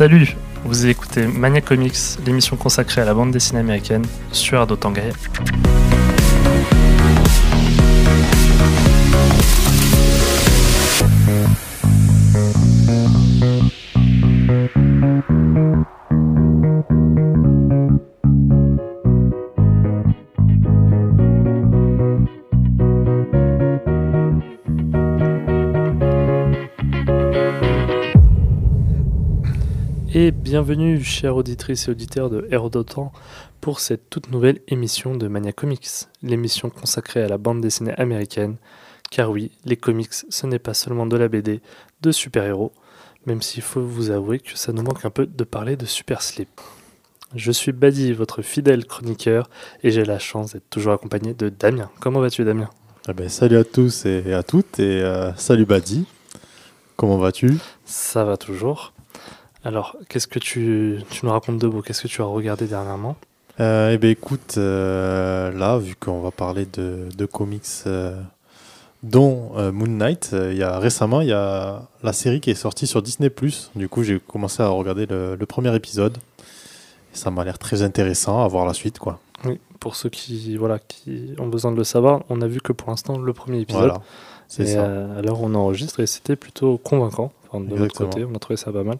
Salut, vous écoutez Mania Comics, l'émission consacrée à la bande dessinée américaine sur Ado bienvenue, chères auditrices et auditeurs de Hérodotan, pour cette toute nouvelle émission de Mania Comics, l'émission consacrée à la bande dessinée américaine. Car oui, les comics, ce n'est pas seulement de la BD, de super-héros, même s'il faut vous avouer que ça nous manque un peu de parler de Super Slip. Je suis Badi, votre fidèle chroniqueur, et j'ai la chance d'être toujours accompagné de Damien. Comment vas-tu, Damien? Eh ben, salut à tous et à toutes et euh, salut Badi. Comment vas-tu? Ça va toujours. Alors, qu'est-ce que tu, tu nous racontes de beau? Qu'est-ce que tu as regardé dernièrement? Euh, Eh ben écoute, euh, là, vu qu'on va parler de, de comics, euh, dont Moon Knight, y a récemment, il y a la série qui est sortie sur Disney+. Du coup, j'ai commencé à regarder le, le premier épisode. Et ça m'a l'air très intéressant à voir la suite, quoi. Oui, pour ceux qui, voilà, qui ont besoin de le savoir, on a vu que pour l'instant le premier épisode. Voilà, c'est ça. alors on enregistre et c'était plutôt convaincant. Enfin, de notre côté, on a trouvé ça pas mal.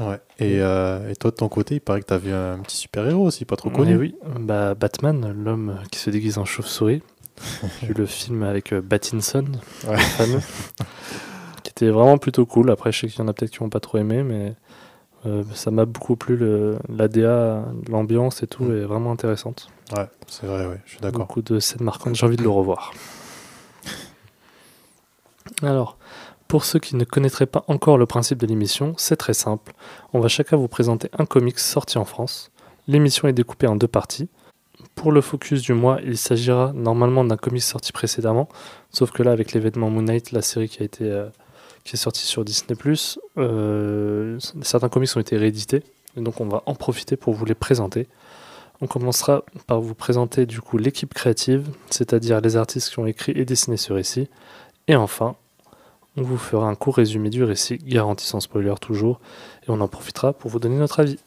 Ouais. Et, euh, et toi, de ton côté, il paraît que tu as vu un petit super-héros aussi, pas trop Et connu. oui, bah, Batman, l'homme qui se déguise en chauve-souris. J'ai vu le film avec euh, Battinson, Ouais. le fameux, qui était vraiment plutôt cool. Après, je sais qu'il y en a peut-être qui n'ont pas trop aimé, mais euh, ça m'a beaucoup plu. L'ADA, l'ambiance et tout Mm. est vraiment intéressante. Ouais, c'est vrai, ouais, je suis d'accord. Beaucoup de scènes marquantes, j'ai envie de le revoir. Alors, pour ceux qui ne connaîtraient pas encore le principe de l'émission, c'est très simple. On va chacun vous présenter un comics sorti en France. L'émission est découpée en deux parties. Pour le focus du mois, il s'agira normalement d'un comics sorti précédemment, sauf que là, avec l'événement Moon Knight, la série qui a été euh, qui est sortie sur Disney+, euh, certains comics ont été réédités, et donc on va en profiter pour vous les présenter. On commencera par vous présenter du coup l'équipe créative, c'est-à-dire les artistes qui ont écrit et dessiné ce récit. Et enfin, on vous fera un court résumé du récit, garanti sans spoiler toujours, et on en profitera pour vous donner notre avis.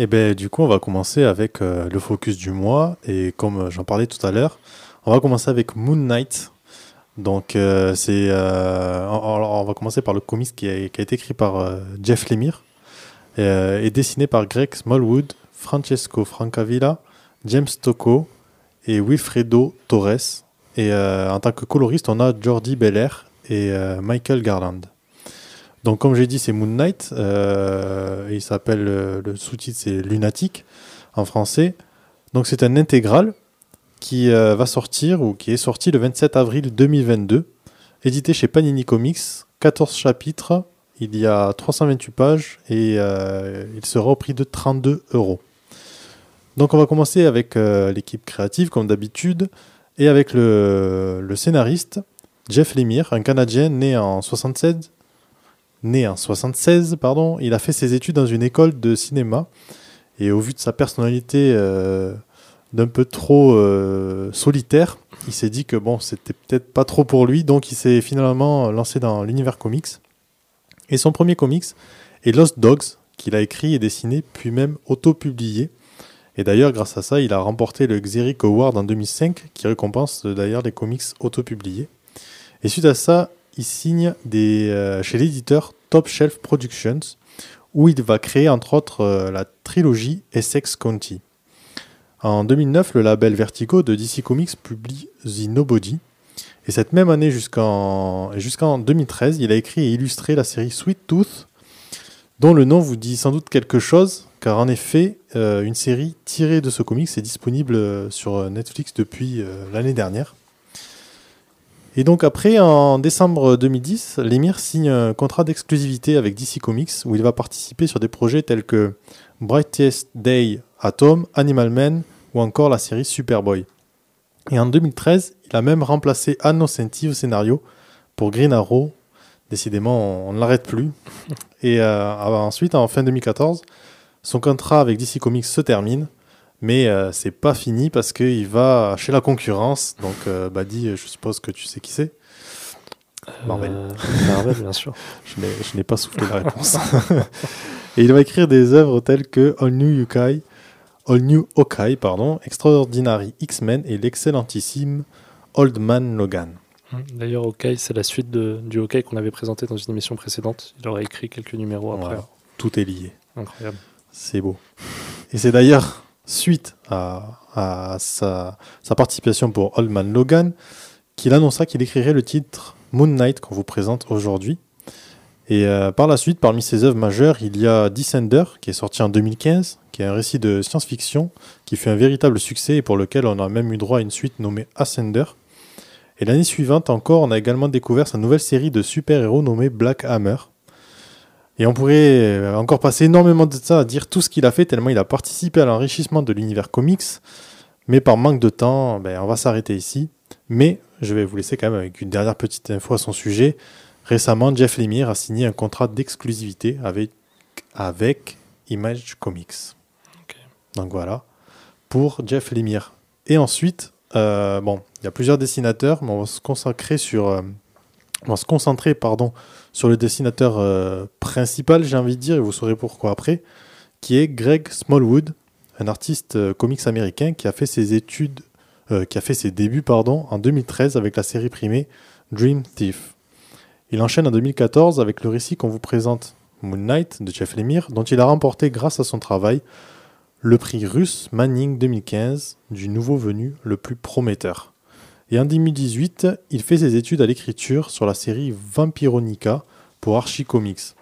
Et ben du coup, on va commencer avec euh, le focus du mois. Et comme euh, j'en parlais tout à l'heure, on va commencer avec Moon Knight. Donc, euh, c'est, on, va commencer par le comics qui a, été écrit par Jeff Lemire et dessiné par Greg Smallwood, Francesco Francavilla, James Tocco et Wilfredo Torres. Et euh, en tant que coloriste, on a Jordi Belair et euh, Michael Garland. Donc, comme j'ai dit, c'est Moon Knight. euh, il s'appelle, le sous-titre, c'est Lunatic en français. Donc, c'est un intégral qui va sortir ou qui est sorti le 27 avril 2022, édité chez Panini Comics, 14 chapitres, il y a 328 pages et il sera au prix de 32 euros. Donc, on va commencer avec euh, l'équipe créative, comme d'habitude, et avec le, scénariste Jeff Lemire, un Canadien né en 76 Né en 76, pardon, il a fait ses études dans une école de cinéma. Et au vu de sa personnalité euh, d'un peu trop euh, solitaire, il s'est dit que bon, c'était peut-être pas trop pour lui. Donc il s'est finalement lancé dans l'univers comics. Et son premier comics est Lost Dogs, qu'il a écrit et dessiné, puis même auto-publié. Et d'ailleurs, grâce à ça, il a remporté le Xeric Award en 2005, qui récompense euh, d'ailleurs les comics auto-publiés. Et suite à ça, il signe euh, chez l'éditeur Top Shelf Productions, où il va créer entre autres euh, la trilogie Essex County. En 2009, le label Vertigo de DC Comics publie The Nobody. Et cette même année jusqu'en jusqu'en 2013, il a écrit et illustré la série Sweet Tooth, dont le nom vous dit sans doute quelque chose, car en effet, euh, une série tirée de ce comics est disponible euh, sur Netflix depuis euh, l'année dernière. Et donc après, en décembre 2010, Lemire signe un contrat d'exclusivité avec DC Comics où il va participer sur des projets tels que Brightest Day Atom, Animal Man ou encore la série Superboy. Et en 2013, il a même remplacé Anno Senti au scénario pour Green Arrow. Décidément, on ne l'arrête plus. Et euh, ensuite, en fin 2014, son contrat avec DC Comics se termine. Mais euh, c'est pas fini parce qu'il va chez la concurrence. Donc, euh, Badi, je suppose que tu sais qui c'est. Marvel. Euh, Marvel, bien sûr. Je n'ai- pas soufflé la réponse. Et il va écrire des œuvres telles que All New Yokai, All New Hawkeye, pardon, Extraordinary X-Men et l'excellentissime Old Man Logan. D'ailleurs, Hawkeye, c'est la suite de, du Hawkeye qu'on avait présenté dans une émission précédente. Il aurait écrit quelques numéros après. Voilà. Tout est lié. Incroyable. C'est beau. Et c'est d'ailleurs suite à, sa participation pour Old Man Logan qu'il annonça qu'il écrirait le titre Moon Knight qu'on vous présente aujourd'hui. Et euh, par la suite, parmi ses œuvres majeures, il y a Descender qui est sorti en 2015, qui est un récit de science-fiction qui fut un véritable succès et pour lequel on a même eu droit à une suite nommée Ascender. Et l'année suivante encore, on a également découvert sa nouvelle série de super-héros nommée Black Hammer. Et on pourrait euh, encore passer énormément de temps à dire tout ce qu'il a fait, tellement il a participé à l'enrichissement de l'univers comics. Mais par manque de temps, ben, on va s'arrêter ici. Mais je vais vous laisser quand même avec une dernière petite info à son sujet. Récemment, Jeff Lemire a signé un contrat d'exclusivité avec, avec Image Comics. Donc voilà, pour Jeff Lemire. Et ensuite, euh, bon, il y a plusieurs dessinateurs, mais on va se consacrer sur, euh, on va se concentrer, sur le dessinateur euh, principal, j'ai envie de dire, et vous saurez pourquoi après, qui est Greg Smallwood, un artiste euh, comics américain qui a fait ses études, euh, qui a fait ses débuts, en 2013 avec la série primée Dream Thief. Il enchaîne en 2014 avec le récit qu'on vous présente, Moon Knight de Jeff Lemire, dont il a remporté grâce à son travail le prix russe Manning 2015 du nouveau venu le plus prometteur. Et en 2018, il fait ses études à l'écriture sur la série Vampironica pour Archie Comics.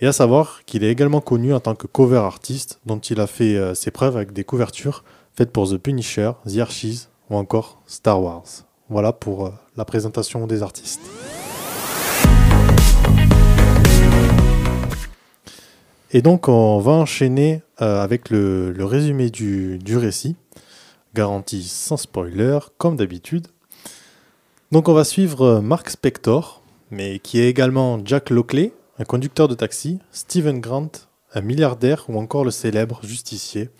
Et à savoir qu'il est également connu en tant que cover artiste, dont il a fait euh, ses preuves avec des couvertures faites pour The Punisher, The Archies ou encore Star Wars. Voilà pour euh, la présentation des artistes. Et donc on va enchaîner euh, avec le, résumé du récit, garanti sans spoiler, comme d'habitude. Donc on va suivre euh, Mark Spector, mais qui est également Jack Lockley, un conducteur de taxi, Stephen Grant, un milliardaire ou encore le célèbre justicier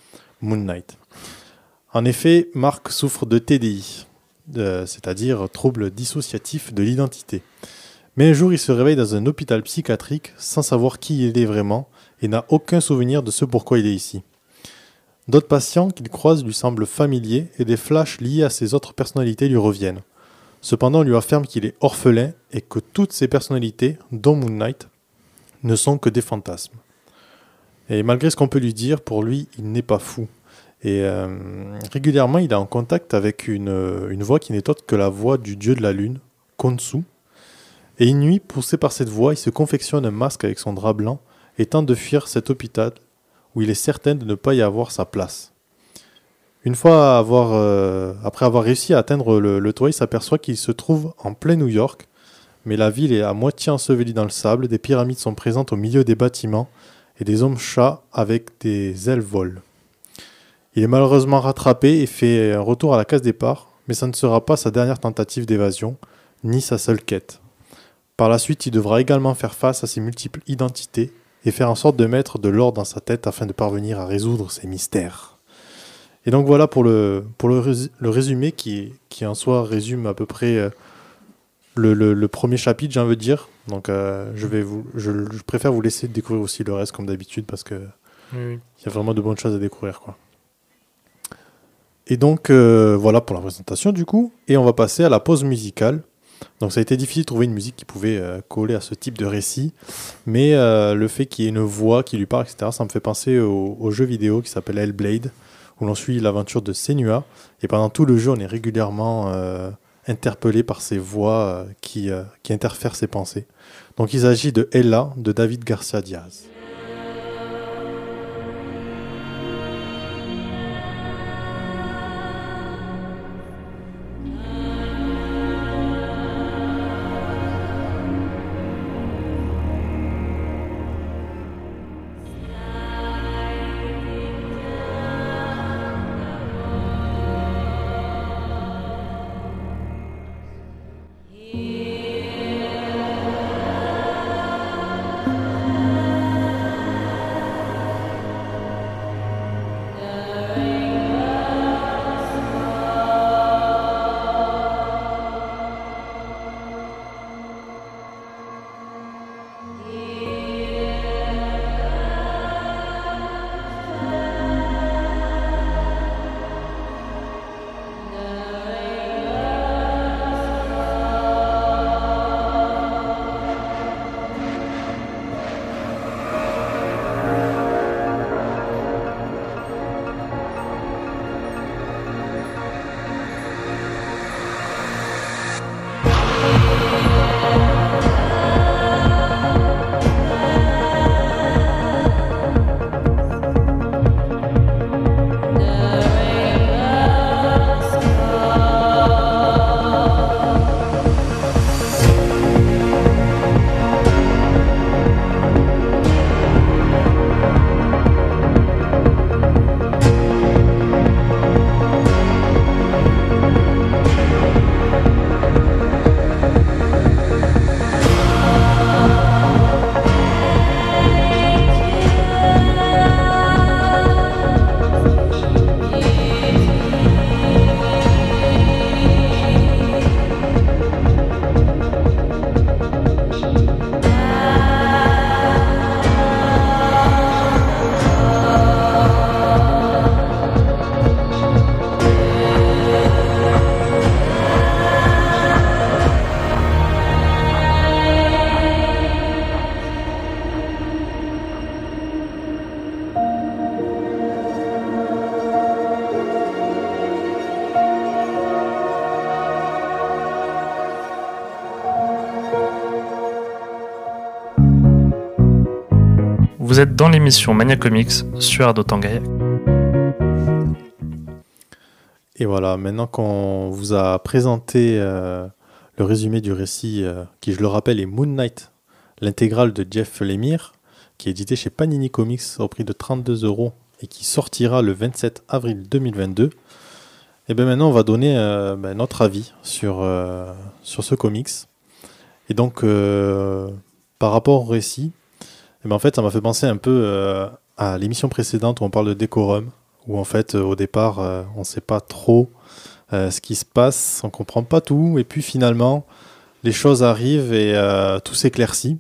Moon Knight. En effet, Mark souffre de TDI, euh, c'est-à-dire trouble dissociatif de l'identité. Mais un jour, il se réveille dans un hôpital psychiatrique sans savoir qui il est vraiment et n'a aucun souvenir de ce pourquoi il est ici. D'autres patients qu'il croise lui semblent familiers et des flashs liés à ses autres personnalités lui reviennent. Cependant, on lui affirme qu'il est orphelin et que toutes ses personnalités, dont Moon Knight, ne sont que des fantasmes. Et malgré ce qu'on peut lui dire, pour lui, il n'est pas fou. Et euh, régulièrement, il est en contact avec une, euh, une voix qui n'est autre que la voix du dieu de la lune, Konsu. Et une nuit, poussé par cette voix, il se confectionne un masque avec son drap blanc et tente de fuir cet hôpital où il est certain de ne pas y avoir sa place. Une fois euh, après avoir réussi à atteindre le, le toit, il s'aperçoit qu'il se trouve en plein New York, mais la ville est à moitié ensevelie dans le sable, des pyramides sont présentes au milieu des bâtiments, et des hommes-chats avec des ailes volent. Il est malheureusement rattrapé et fait un retour à la case départ, mais ça ne sera pas sa dernière tentative d'évasion, ni sa seule quête. Par la suite, il devra également faire face à ses multiples identités et faire en sorte de mettre de l'ordre dans sa tête afin de parvenir à résoudre ses mystères. Et donc voilà pour le, pour le, le résumé qui, qui en soi résume à peu près euh, le, le- le premier chapitre, j'ai envie de dire. Donc euh, je, vais vous, je, je préfère vous laisser découvrir aussi le reste comme d'habitude parce que Oui, oui. il y a vraiment de bonnes choses à découvrir. Quoi. Et donc euh, voilà pour la présentation du coup. Et on va passer à la pause musicale. Donc ça a été difficile de trouver une musique qui pouvait euh, coller à ce type de récit. Mais euh, le fait qu'il y ait une voix qui lui parle, etc., ça me fait penser au, jeu vidéo qui s'appelle Hellblade, où l'on suit l'aventure de Senua. Et pendant tout le jeu, on est régulièrement euh, interpellé par ces voix qui, qui interfèrent ses pensées. Donc il s'agit de Ella de David Garcia Diaz. Vous êtes dans l'émission Mania Comics sur Ado Tangaya. Et voilà, maintenant qu'on vous a présenté euh, le résumé du récit, euh, qui je le rappelle est Moon Knight, l'intégrale de Jeff Lemire, qui est édité chez Panini Comics au prix de 32 euros et qui sortira le 27 avril 2022. Et bien maintenant, on va donner euh, ben, notre avis sur, sur ce comics. Et donc, par rapport au récit, et ben en fait, ça m'a fait penser un peu à l'émission précédente où on parle de décorum où en fait, euh, au départ, euh, on ne sait pas trop euh, ce qui se passe, on comprend pas tout, et puis finalement, les choses arrivent et tout s'éclaircit.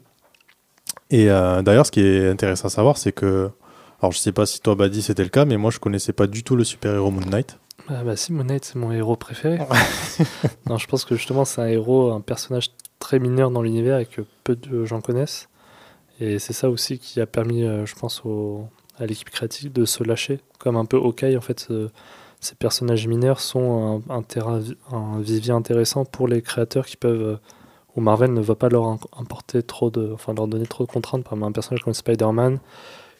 Et d'ailleurs, ce qui est intéressant à savoir, c'est que, alors je sais pas si toi, Badi, c'était le cas, mais moi, je connaissais pas du tout le super-héros Moon Knight. Ah bah si, Moon Knight, c'est mon héros préféré. non, je pense que justement, c'est un héros, un personnage très mineur dans l'univers et que peu de gens connaissent. Et c'est ça aussi qui a permis, je pense, au, à l'équipe créative de se lâcher, comme un peu Hawkeye en fait. ces personnages mineurs sont un, terrain, un vivier intéressant pour les créateurs qui peuvent où Marvel ne va pas leur importer trop de, enfin leur donner trop de contraintes. Par exemple, un personnage comme Spider-Man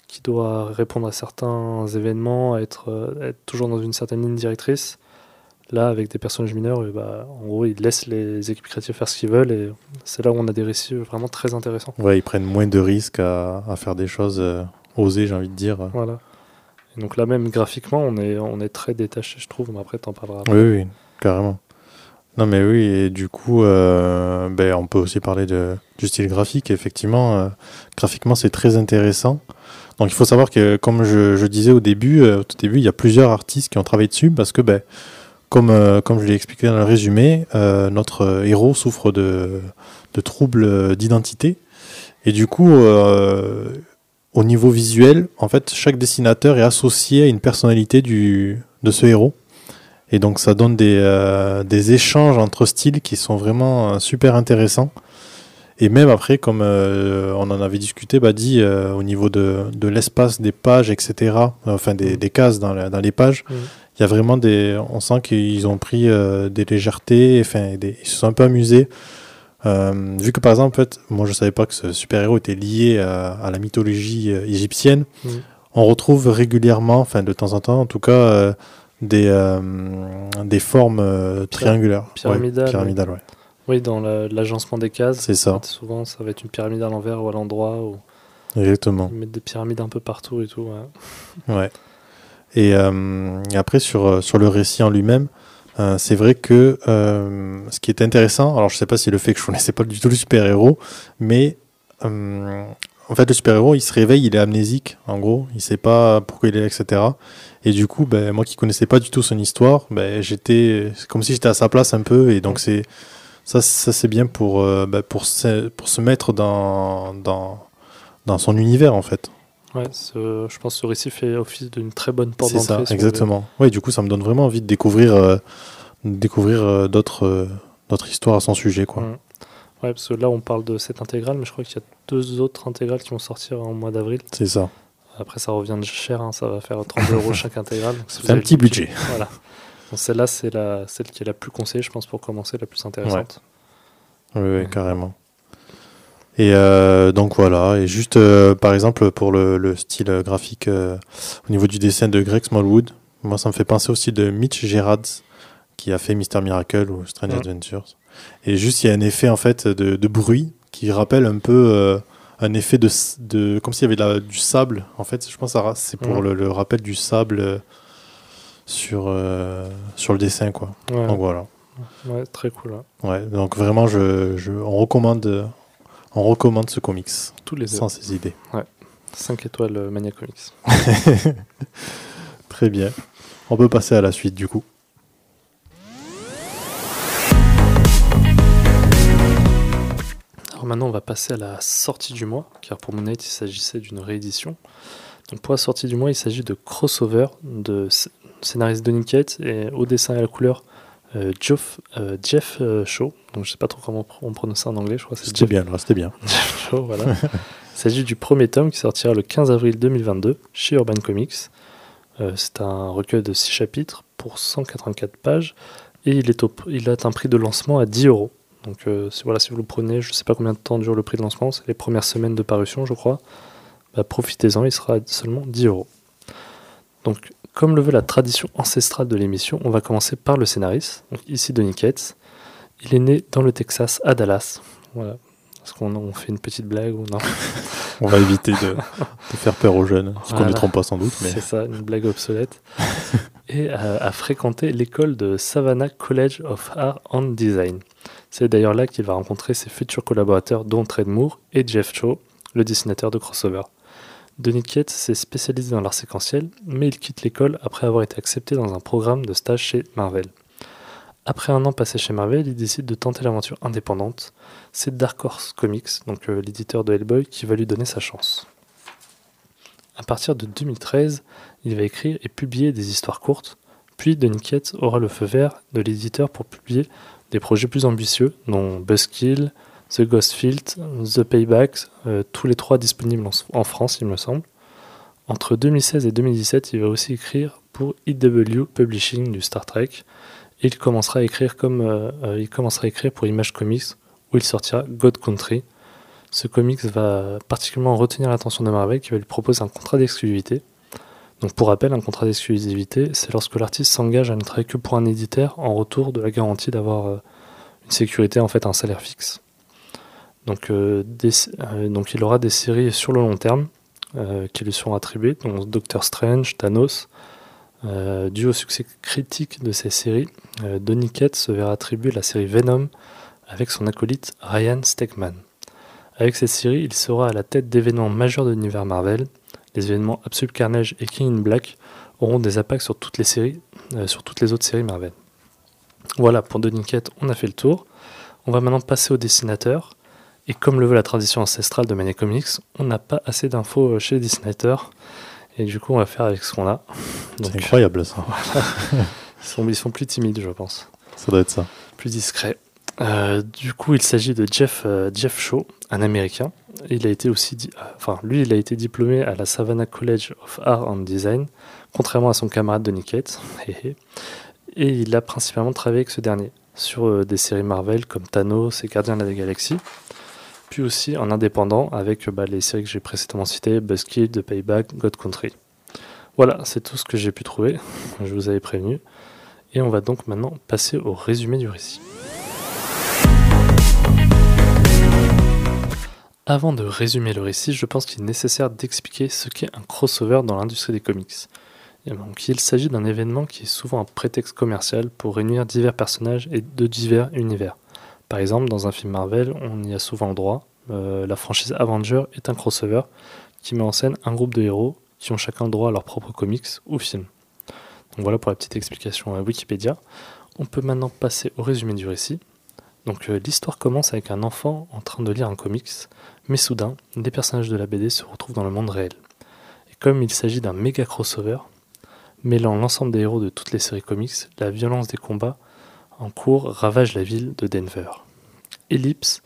qui doit répondre à certains événements, être, être toujours dans une certaine ligne directrice. Là, avec des personnages mineurs, bah, en gros, ils laissent les équipes créatives faire ce qu'ils veulent et c'est là où on a des récits vraiment très intéressants. Ouais, ils prennent moins de risques à, à faire des choses euh, oser, j'ai envie de dire. Voilà. Et donc là même graphiquement, on est, on est très détaché, je trouve, mais après t'en parleras. Oui, oui, carrément. Non mais oui, et du coup, euh, ben, on peut aussi parler de, du style graphique. Effectivement, euh, graphiquement, c'est très intéressant. Donc il faut savoir que, comme je, je disais au début, euh, au tout début, il y a plusieurs artistes qui ont travaillé dessus parce que, ben, comme, comme je l'ai expliqué dans le résumé, notre héros souffre de, troubles d'identité. Et du coup, au niveau visuel, en fait, chaque dessinateur est associé à une personnalité de ce héros. Et donc ça donne des, euh, échanges entre styles qui sont vraiment euh, super intéressants. Et même après, comme euh, on en avait discuté, au niveau de, l'espace des pages, etc., enfin des, cases dans, dans les pages, mmh. Il y a vraiment des. On sent qu'ils ont pris des légèretés, enfin, des, ils se sont un peu amusés. Euh, vu que par exemple, en fait, moi je savais pas que ce super-héros était lié à, la mythologie euh, égyptienne, mm. on retrouve régulièrement, enfin de temps en temps en tout cas, euh, des, des formes triangulaires. Pyramidales. Ouais, pyramidales ouais. Oui, dans l'agencement des cases. C'est ça. souvent, ça va être une pyramide à l'envers ou à l'endroit. Ou... Exactement. Ils mettent des pyramides un peu partout et tout. Ouais. ouais. Et, et, après, sur, sur le récit en lui-même, euh, c'est vrai que euh, ce qui est intéressant, alors je sais pas si le fait que je connaissais pas du tout le super-héros, mais euh, en fait le super-héros il se réveille, il est amnésique en gros, il sait pas pourquoi il est là, etc. Et du coup, ben, moi qui connaissais pas du tout son histoire, ben, j'étais comme si j'étais à sa place un peu, et donc c'est ça, ça c'est bien pour, ben, pour, se, pour se mettre dans, dans, dans son univers en fait. Ouais, je pense que ce récit fait office d'une très bonne porte d'entrée. C'est ça, exactement. Oui, du coup, ça me donne vraiment envie de découvrir, euh, découvrir euh, d'autres, euh, d'autres histoires à son sujet. Quoi. Ouais. parce que là, on parle de cette intégrale, mais je crois qu'il y a deux autres intégrales qui vont sortir en mois d'avril. C'est ça. Après, ça revient de cher, hein, ça va faire 30 euros chaque intégrale. C'est un petit budget. Voilà. celle-là, c'est la, celle qui est la plus conseillée, je pense, pour commencer, la plus intéressante. Oui, oui, carrément. Et euh, donc voilà, et juste euh, par exemple pour le, le style graphique euh, au niveau du dessin de Greg Smallwood, moi ça me fait penser aussi de Mitch Gerards qui a fait Mister Miracle ou Strange Adventures. Et juste il y a un effet en fait de, de bruit qui rappelle un peu un effet de, de comme s'il y avait du sable. En fait, je pense que c'est pour le, le, rappel du sable sur sur le dessin quoi. Donc voilà. Ouais, très cool. Ouais, donc vraiment je, je on recommande on recommande ce comics. Tous les Sans ces idées. Ouais. 5 étoiles euh, Mania Comics. Très bien. On peut passer à la suite du coup. Alors maintenant, on va passer à la sortie du mois, car pour Moon il s'agissait d'une réédition. Donc pour la sortie du mois, il s'agit de crossover de scénariste Donny Kate et au dessin et à la couleur euh, Jeff, euh, Jeff euh, Shaw, donc je sais pas trop comment on prononce ça en anglais, je crois que c'était bien, c'était bien. Jeff Shaw, voilà. Il s'agit du premier tome qui sortira le 15 avril 2022 chez Urban Comics. c'est un recueil de 6 chapitres pour 184 pages et il, est il a un prix de lancement à 10 euros. Donc voilà, si vous le prenez, je ne sais pas combien de temps dure le prix de lancement, c'est les premières semaines de parution, je crois. bah, profitez-en, il sera seulement 10 euros. Donc, comme le veut la tradition ancestrale de l'émission, on va commencer par le scénariste, donc ici Donny Cates. Il est né dans le Texas, à Dallas. Voilà. Est-ce qu'on fait une petite blague ou non On va éviter de, faire peur aux jeunes, ce qu'on ne trompe pas sans doute. C'est ça, une blague obsolète. et a, fréquenté l'école de Savannah College of Art and Design. C'est d'ailleurs là qu'il va rencontrer ses futurs collaborateurs, dont Trey Moore et Jeff Cho, le dessinateur de crossover. Denis s'est spécialisé dans l'art séquentiel, mais il quitte l'école après avoir été accepté dans un programme de stage chez Marvel. Après un an passé chez Marvel, il décide de tenter l'aventure indépendante. C'est Dark Horse Comics, donc euh, l'éditeur de Hellboy, qui va lui donner sa chance. À partir de 2013, il va écrire et publier des histoires courtes, puis Denis aura le feu vert de l'éditeur pour publier des projets plus ambitieux, dont Buzzkill, The Ghost Field, The Payback, euh, tous les trois disponibles en, France, il me semble. Entre 2016 et 2017, il va aussi écrire pour IW Publishing du Star Trek. Il commencera à écrire comme euh, euh, il commencera à écrire pour Image Comics, où il sortira God Country. Ce comics va particulièrement retenir l'attention de Marvel, qui va lui proposer un contrat d'exclusivité. Donc pour rappel, un contrat d'exclusivité, c'est lorsque l'artiste s'engage à ne travailler que pour un éditeur en retour de la garantie d'avoir une sécurité, en fait un salaire fixe. Donc, euh, euh, donc il aura des séries sur le long terme euh, qui lui seront attribuées, donc Doctor Strange, Thanos. dû au succès critique de ces séries, Donny Cates se verra attribuer la série Venom avec son acolyte Ryan Stegman. Avec cette série, il sera à la tête d'événements majeurs de l'univers Marvel. Les événements Absolute Carnage et King in Black auront des impacts sur toutes les séries, sur toutes les autres séries Marvel. Voilà, pour Donny Cates, on a fait le tour. On va maintenant passer au dessinateur. Et comme le veut la tradition ancestrale de Mania Comics, on n'a pas assez d'infos chez les dessinateurs. Et du coup, on va faire avec ce qu'on a. C'est incroyable ça. ils, sont, plus timides, je pense. Ça doit être ça. Plus discrets. Euh, du coup, il s'agit de Jeff, euh, Jeff Shaw, un Américain. Il a été aussi, euh, enfin, lui, il a été diplômé à la Savannah College of Art and Design, contrairement à son camarade de Nickett. Et il a principalement travaillé avec ce dernier sur des séries Marvel comme Thanos et Gardiens de la Galaxie aussi en indépendant avec bah, les séries que j'ai précédemment citées, Buzzkill, The Payback, God Country. Voilà, c'est tout ce que j'ai pu trouver, je vous avais prévenu. Et on va donc maintenant passer au résumé du récit. Avant de résumer le récit, je pense qu'il est nécessaire d'expliquer ce qu'est un crossover dans l'industrie des comics. donc, il s'agit d'un événement qui est souvent un prétexte commercial pour réunir divers personnages et de divers univers. Par exemple, dans un film Marvel, on y a souvent le droit. Euh, la franchise Avenger est un crossover qui met en scène un groupe de héros qui ont chacun le droit à leur propre comics ou film. Donc voilà pour la petite explication à Wikipédia. On peut maintenant passer au résumé du récit. Donc euh, l'histoire commence avec un enfant en train de lire un comics, mais soudain, des personnages de la BD se retrouvent dans le monde réel. Et comme il s'agit d'un méga crossover, mêlant l'ensemble des héros de toutes les séries comics, la violence des combats en cours ravage la ville de Denver. Ellipse,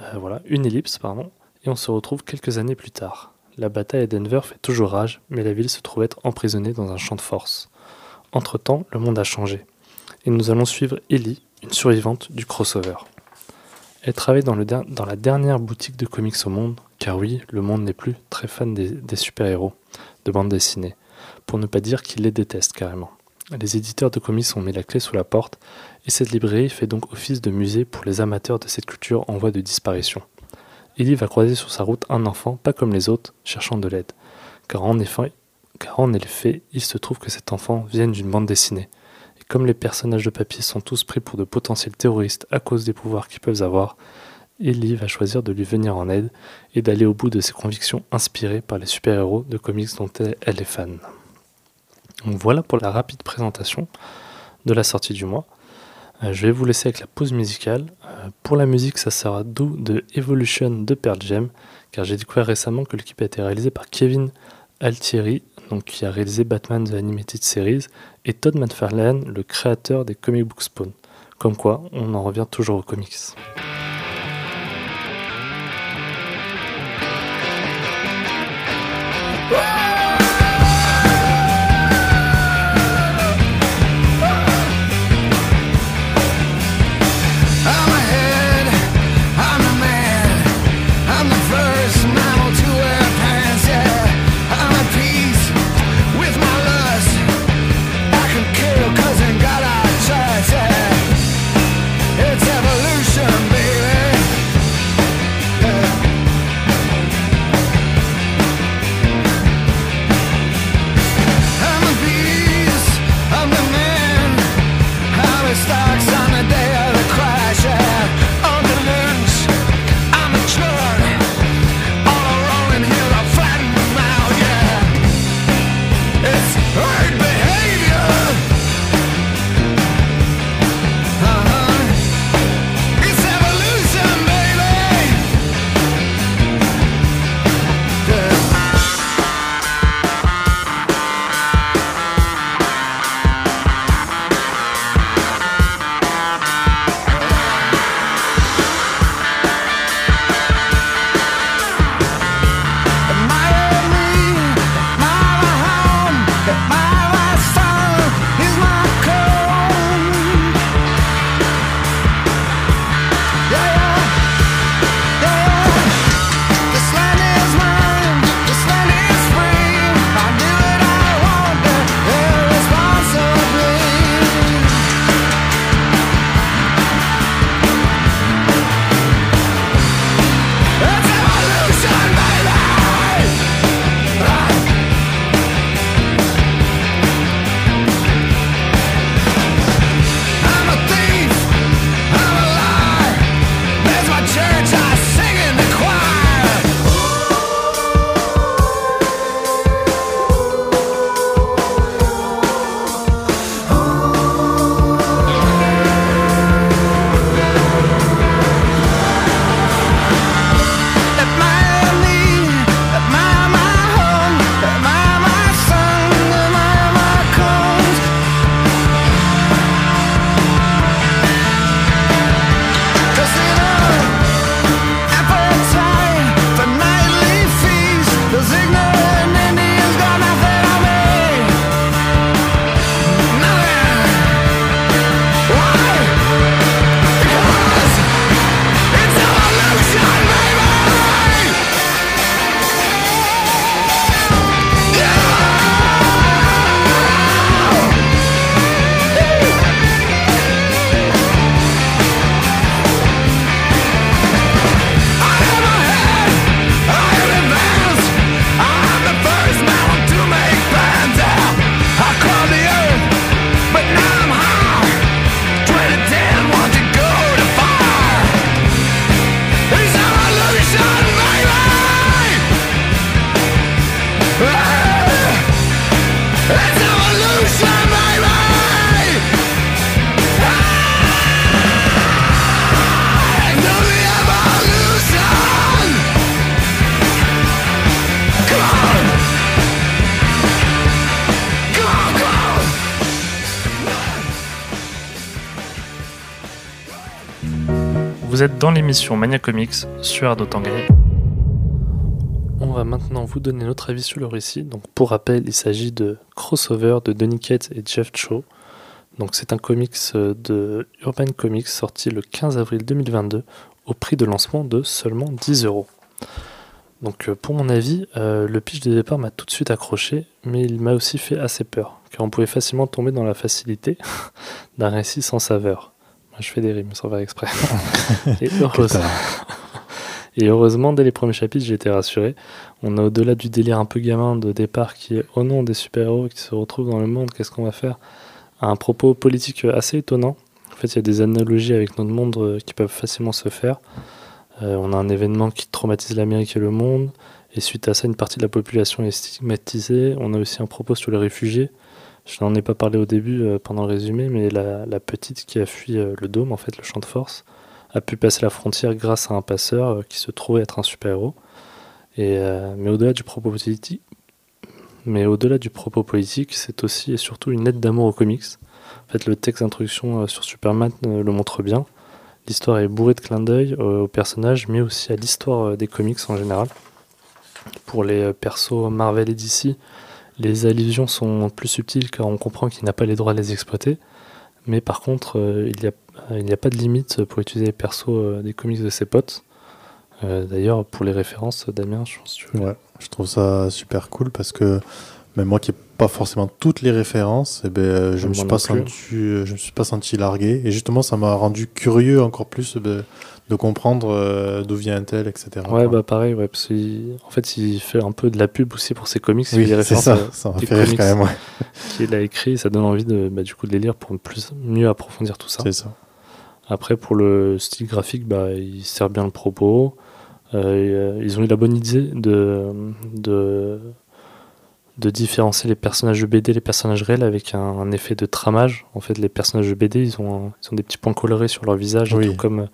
euh, voilà, une ellipse, pardon, et on se retrouve quelques années plus tard. La bataille à Denver fait toujours rage, mais la ville se trouve être emprisonnée dans un champ de force. Entre-temps, le monde a changé, et nous allons suivre Ellie, une survivante du crossover. Elle travaille dans, le dans la dernière boutique de comics au monde, car oui, le monde n'est plus très fan des, des super-héros de bande dessinée, pour ne pas dire qu'il les déteste carrément. Les éditeurs de comics ont mis la clé sous la porte, et cette librairie fait donc office de musée pour les amateurs de cette culture en voie de disparition. Ellie va croiser sur sa route un enfant, pas comme les autres, cherchant de l'aide. Car en effet, il se trouve que cet enfant vient d'une bande dessinée. Et comme les personnages de papier sont tous pris pour de potentiels terroristes à cause des pouvoirs qu'ils peuvent avoir, Ellie va choisir de lui venir en aide et d'aller au bout de ses convictions inspirées par les super-héros de comics dont elle est fan. Donc voilà pour la rapide présentation de la sortie du mois. Euh, je vais vous laisser avec la pause musicale. Euh, pour la musique, ça sera d'où de Evolution de Pearl Jam, car j'ai découvert récemment que l'équipe a été réalisée par Kevin Altieri, qui a réalisé Batman The Animated Series, et Todd McFarlane, le créateur des comic book Spawn. Comme quoi, on en revient toujours aux comics. Dans l'émission Mania Comics sur Ardo. On va maintenant vous donner notre avis sur le récit. Donc, pour rappel, il s'agit de Crossover de Donny Cates et Jeff Cho. Donc, c'est un comics de Urban Comics sorti le 15 avril 2022 au prix de lancement de seulement 10 euros. Donc, euh, pour mon avis, euh, le pitch de départ m'a tout de suite accroché, mais il m'a aussi fait assez peur, car on pouvait facilement tomber dans la facilité d'un récit sans saveur. Je fais des rimes sans faire exprès. et, heureusement, et heureusement, dès les premiers chapitres, j'ai été rassuré. On a au-delà du délire un peu gamin de départ qui est au nom des super-héros qui se retrouvent dans le monde, qu'est-ce qu'on va faire? Un propos politique assez étonnant. En fait, il y a des analogies avec notre monde euh, qui peuvent facilement se faire. Euh, on a un événement qui traumatise l'Amérique et le monde, et suite à ça, une partie de la population est stigmatisée. On a aussi un propos sur les réfugiés. Je n'en ai pas parlé au début euh, pendant le résumé, mais la, petite qui a fui euh, le dôme, en fait, le champ de force, a pu passer la frontière grâce à un passeur qui se trouvait être un super-héros. Mais au-delà du propos politique, du propos politique, c'est aussi et surtout une lettre d'amour aux comics. En fait, le texte d'introduction sur Superman le montre bien. L'histoire est bourrée de clins d'œil aux personnages, mais aussi à l'histoire euh, des comics en général. Pour les euh, persos Marvel et DC, les allusions sont plus subtiles car on comprend qu'il n'a pas les droits à les exploiter. Mais par contre, euh, il n'y a, pas de limite pour utiliser les persos des comics de ses potes. D'ailleurs, pour les références, Damien, je pense que tu Ouais, je trouve ça super cool parce que même moi qui n'ai pas forcément toutes les références, eh ben, je ne me, suis pas senti, je me suis pas senti largué. Et justement, ça m'a rendu curieux encore plus de, de comprendre euh, d'où vient un tel, etc. Ouais, bah pareil, ouais, parce en fait, il fait un peu de la pub aussi pour ses comics. Oui, c'est ça, ça m'a fait rire quand même. Ouais. Qu'il a écrit, ça donne envie de, bah, du coup, de les lire pour plus, mieux approfondir tout ça. C'est ça. Après, pour le style graphique, bah, il sert bien le propos. Euh, ils ont eu la bonne idée de, de de différencier les personnages de BD les personnages réels avec un, effet de tramage. En fait, les personnages de BD, ils ont, ils ont des petits points colorés sur leur visage, tout comme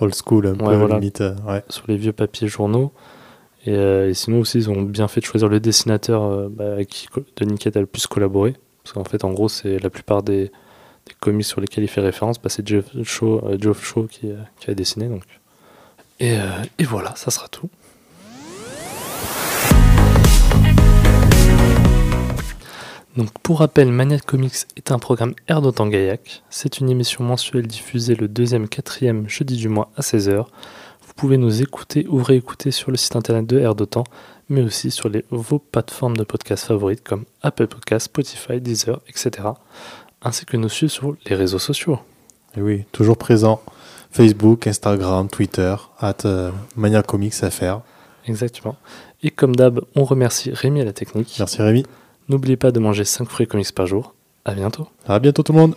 old school, un peu limite, euh, sur les vieux papiers journaux. Euh, et, sinon aussi, ils ont bien fait de choisir le dessinateur euh, bah, avec qui Denis a le plus collaboré. Parce qu'en fait, en gros, c'est la plupart des, des, comics sur lesquels il fait référence, bah, c'est Jeff Shaw, Shaw qui, qui, a dessiné. Donc. Et, et voilà, ça sera tout. Donc pour rappel, Mania Comics est un programme Air d'Otan Gaillac. C'est une émission mensuelle diffusée le deuxième, quatrième jeudi du mois à 16h. Vous pouvez nous écouter ou réécouter sur le site internet de Air d'Otan, mais aussi sur les, vos plateformes de podcast favorites comme Apple Podcasts, Spotify, Deezer, etc. Ainsi que nous suivre sur les réseaux sociaux. Et oui, toujours présent. Facebook, Instagram, Twitter, at euh, Mania Comics FR. Exactement. Et comme d'hab, on remercie Rémi à la technique. Merci Rémi. N'oubliez pas de manger 5 fruits comics par jour. À bientôt. À bientôt tout le monde.